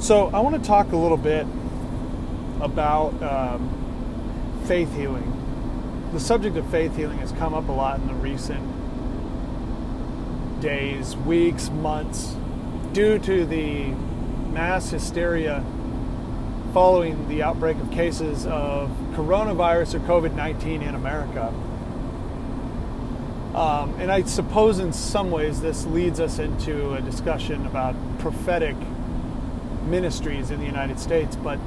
So, I want to talk a little bit about um, faith healing. The subject of faith healing has come up a lot in the recent days, weeks, months, due to the mass hysteria following the outbreak of cases of coronavirus or COVID 19 in America. Um, and I suppose in some ways this leads us into a discussion about prophetic ministries in the United States, but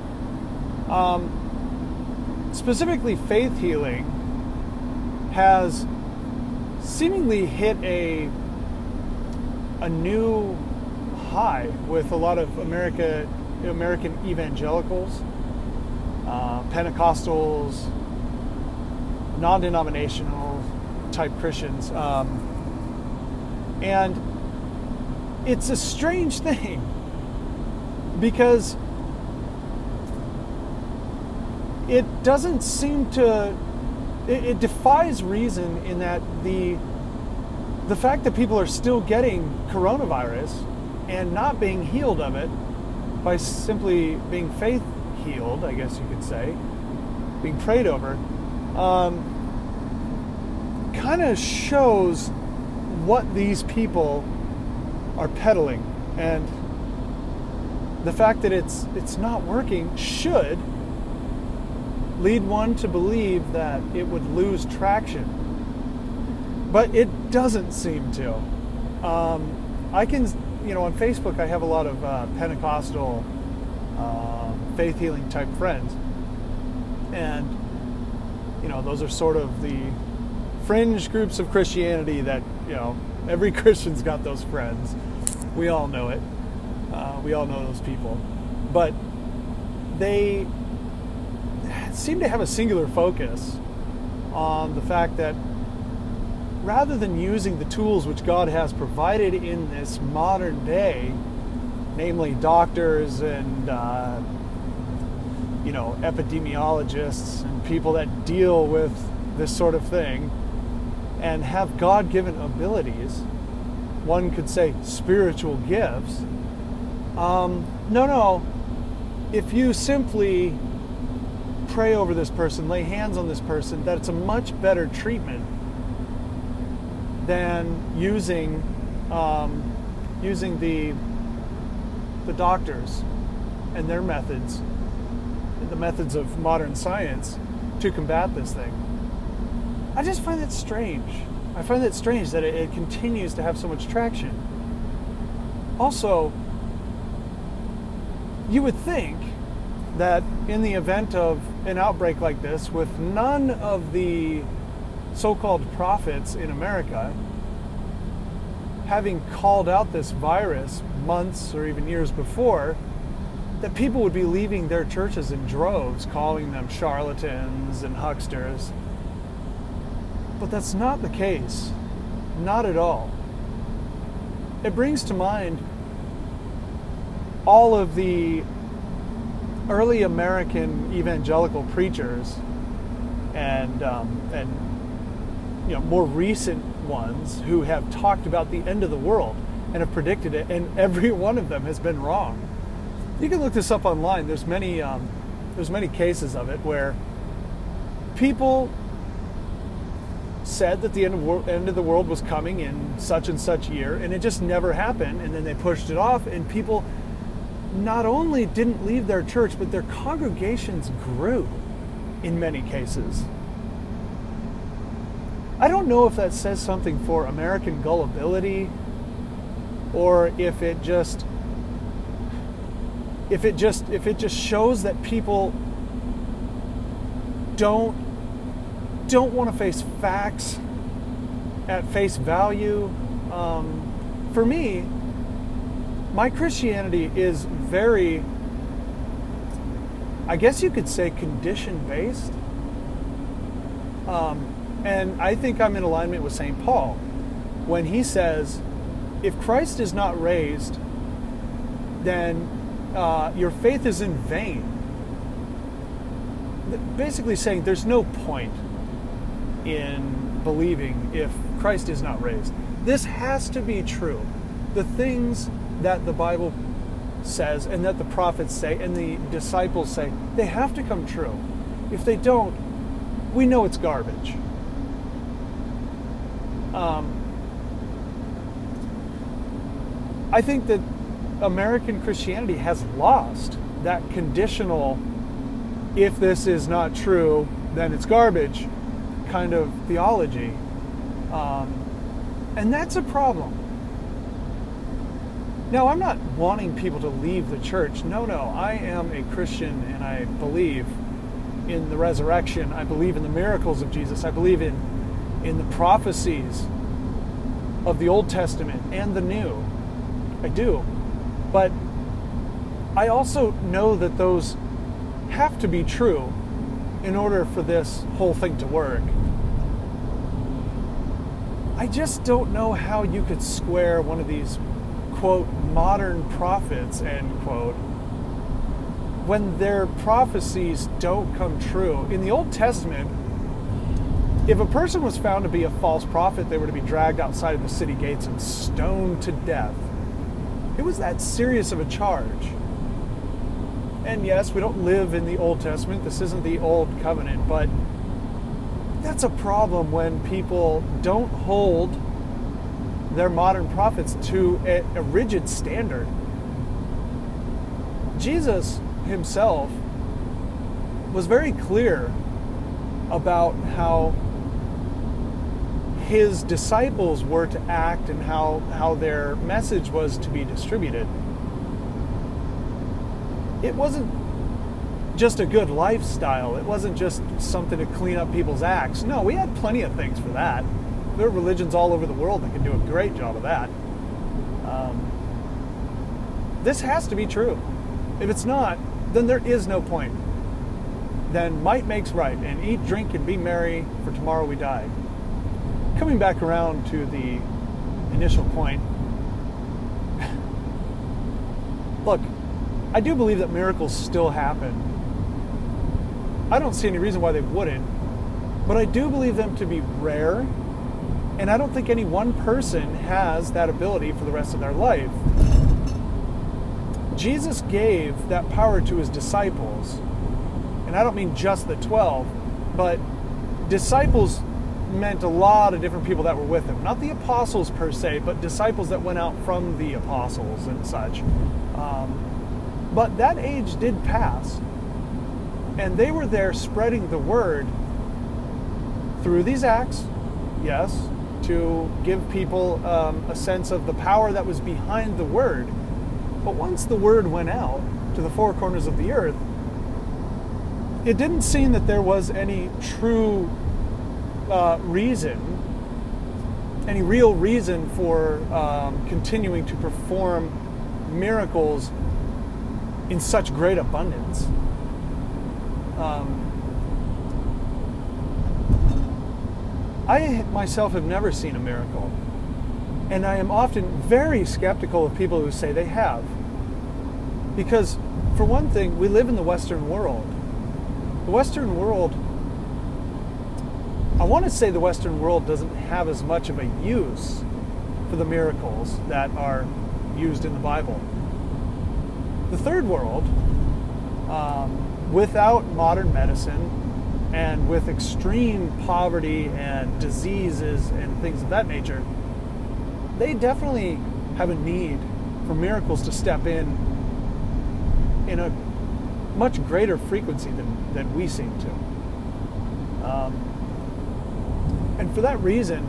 um, specifically faith healing has seemingly hit a a new high with a lot of America American evangelicals, uh, Pentecostals, non-denominational type Christians, um, and it's a strange thing because it doesn't seem to it, it, defies reason in that the the fact that people are still getting coronavirus and not being healed of it by simply being faith healed, I guess you could say, being prayed over, um, kind of shows what these people are peddling, and the fact that it's it's not working should lead one to believe that it would lose traction, but it doesn't seem to. Um, I can, you know, on Facebook, I have a lot of uh, Pentecostal uh, faith healing type friends, and you know, those are sort of the fringe groups of Christianity that you know every Christian's got those friends. We all know it. Uh, we all know those people, but they seem to have a singular focus on the fact that rather than using the tools which God has provided in this modern day, namely doctors and uh, you know epidemiologists and people that deal with this sort of thing, and have God-given abilities, one could say spiritual gifts. Um, no, no. If you simply pray over this person, lay hands on this person, that it's a much better treatment than using um, using the the doctors and their methods, the methods of modern science to combat this thing. I just find that strange. I find that strange that it, it continues to have so much traction. Also, you would think that in the event of an outbreak like this, with none of the so called prophets in America having called out this virus months or even years before, that people would be leaving their churches in droves, calling them charlatans and hucksters. But that's not the case. Not at all. It brings to mind all of the early American evangelical preachers and um, and you know more recent ones who have talked about the end of the world and have predicted it, and every one of them has been wrong. You can look this up online. There's many um, there's many cases of it where people said that the end of, end of the world was coming in such and such year, and it just never happened. And then they pushed it off, and people not only didn't leave their church, but their congregations grew in many cases. I don't know if that says something for American gullibility or if it just if it just if it just shows that people don't don't want to face facts at face value. Um, for me, my Christianity is very, I guess you could say, condition based. Um, and I think I'm in alignment with St. Paul when he says, if Christ is not raised, then uh, your faith is in vain. Basically, saying there's no point in believing if Christ is not raised. This has to be true. The things that the Bible says and that the prophets say and the disciples say, they have to come true. If they don't, we know it's garbage. Um, I think that American Christianity has lost that conditional, if this is not true, then it's garbage kind of theology. Um, and that's a problem. Now, I'm not wanting people to leave the church. No, no. I am a Christian and I believe in the resurrection. I believe in the miracles of Jesus. I believe in, in the prophecies of the Old Testament and the New. I do. But I also know that those have to be true in order for this whole thing to work. I just don't know how you could square one of these quote, modern prophets, end quote, when their prophecies don't come true. In the Old Testament, if a person was found to be a false prophet, they were to be dragged outside of the city gates and stoned to death. It was that serious of a charge. And yes, we don't live in the Old Testament. This isn't the Old Covenant, but that's a problem when people don't hold their modern prophets to a, a rigid standard. Jesus himself was very clear about how his disciples were to act and how, how their message was to be distributed. It wasn't just a good lifestyle, it wasn't just something to clean up people's acts. No, we had plenty of things for that there are religions all over the world that can do a great job of that. Um, this has to be true. If it's not, then there is no point. Then might makes right, and eat, drink, and be merry, for tomorrow we die. Coming back around to the initial point, look, I do believe that miracles still happen. I don't see any reason why they wouldn't, but I do believe them to be rare and I don't think any one person has that ability for the rest of their life. Jesus gave that power to his disciples. And I don't mean just the 12, but disciples meant a lot of different people that were with him. Not the apostles per se, but disciples that went out from the apostles and such. Um, but that age did pass. And they were there spreading the word through these acts, yes, to give people um, a sense of the power that was behind the word. But once the word went out to the four corners of the earth, it didn't seem that there was any true uh, reason, any real reason for um, continuing to perform miracles in such great abundance. Um, I myself have never seen a miracle. And I am often very skeptical of people who say they have. Because, for one thing, we live in the Western world. The Western world, I want to say the Western world doesn't have as much of a use for the miracles that are used in the Bible. The third world, um, without modern medicine, and with extreme poverty and diseases and things of that nature, they definitely have a need for miracles to step in in a much greater frequency than, than we seem to. Um, and for that reason,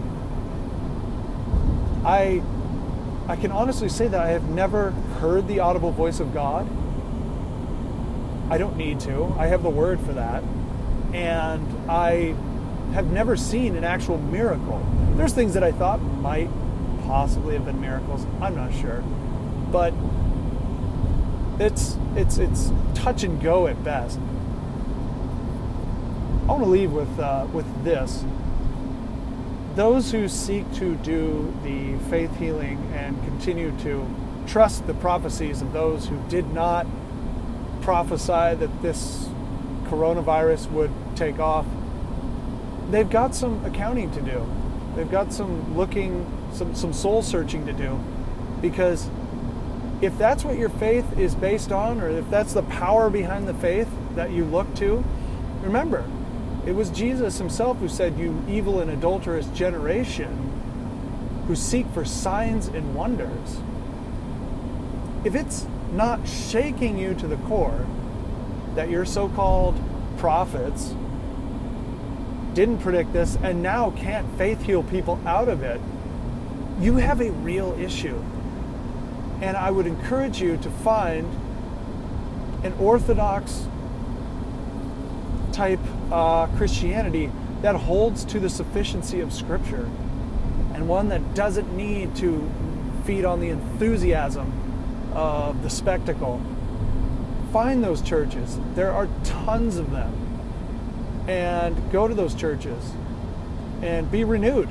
I, I can honestly say that I have never heard the audible voice of God. I don't need to. I have the word for that and I have never seen an actual miracle. There's things that I thought might possibly have been miracles. I'm not sure, but it's it's it's touch and go at best. I want to leave with uh, with this. Those who seek to do the faith healing and continue to trust the prophecies of those who did not prophesy that this coronavirus would take off, they've got some accounting to do. They've got some looking, some, some soul searching to do because if that's what your faith is based on, or if that's the power behind the faith that you look to, remember, it was Jesus himself who said, You evil and adulterous generation who seek for signs and wonders. If it's not shaking you to the core that your so called prophets didn't predict this and now can't faith heal people out of it, you have a real issue. And I would encourage you to find an orthodox type uh, Christianity that holds to the sufficiency of Scripture and one that doesn't need to feed on the enthusiasm of the spectacle. Find those churches. There are tons of them. And go to those churches and be renewed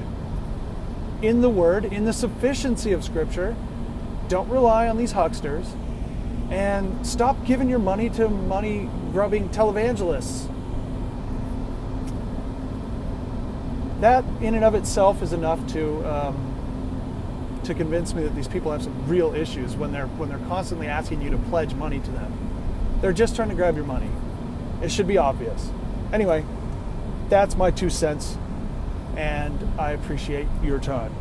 in the Word, in the sufficiency of Scripture. Don't rely on these hucksters. And stop giving your money to money grubbing televangelists. That, in and of itself, is enough to um, to convince me that these people have some real issues when they're when they're constantly asking you to pledge money to them. They're just trying to grab your money. It should be obvious. Anyway, that's my two cents, and I appreciate your time.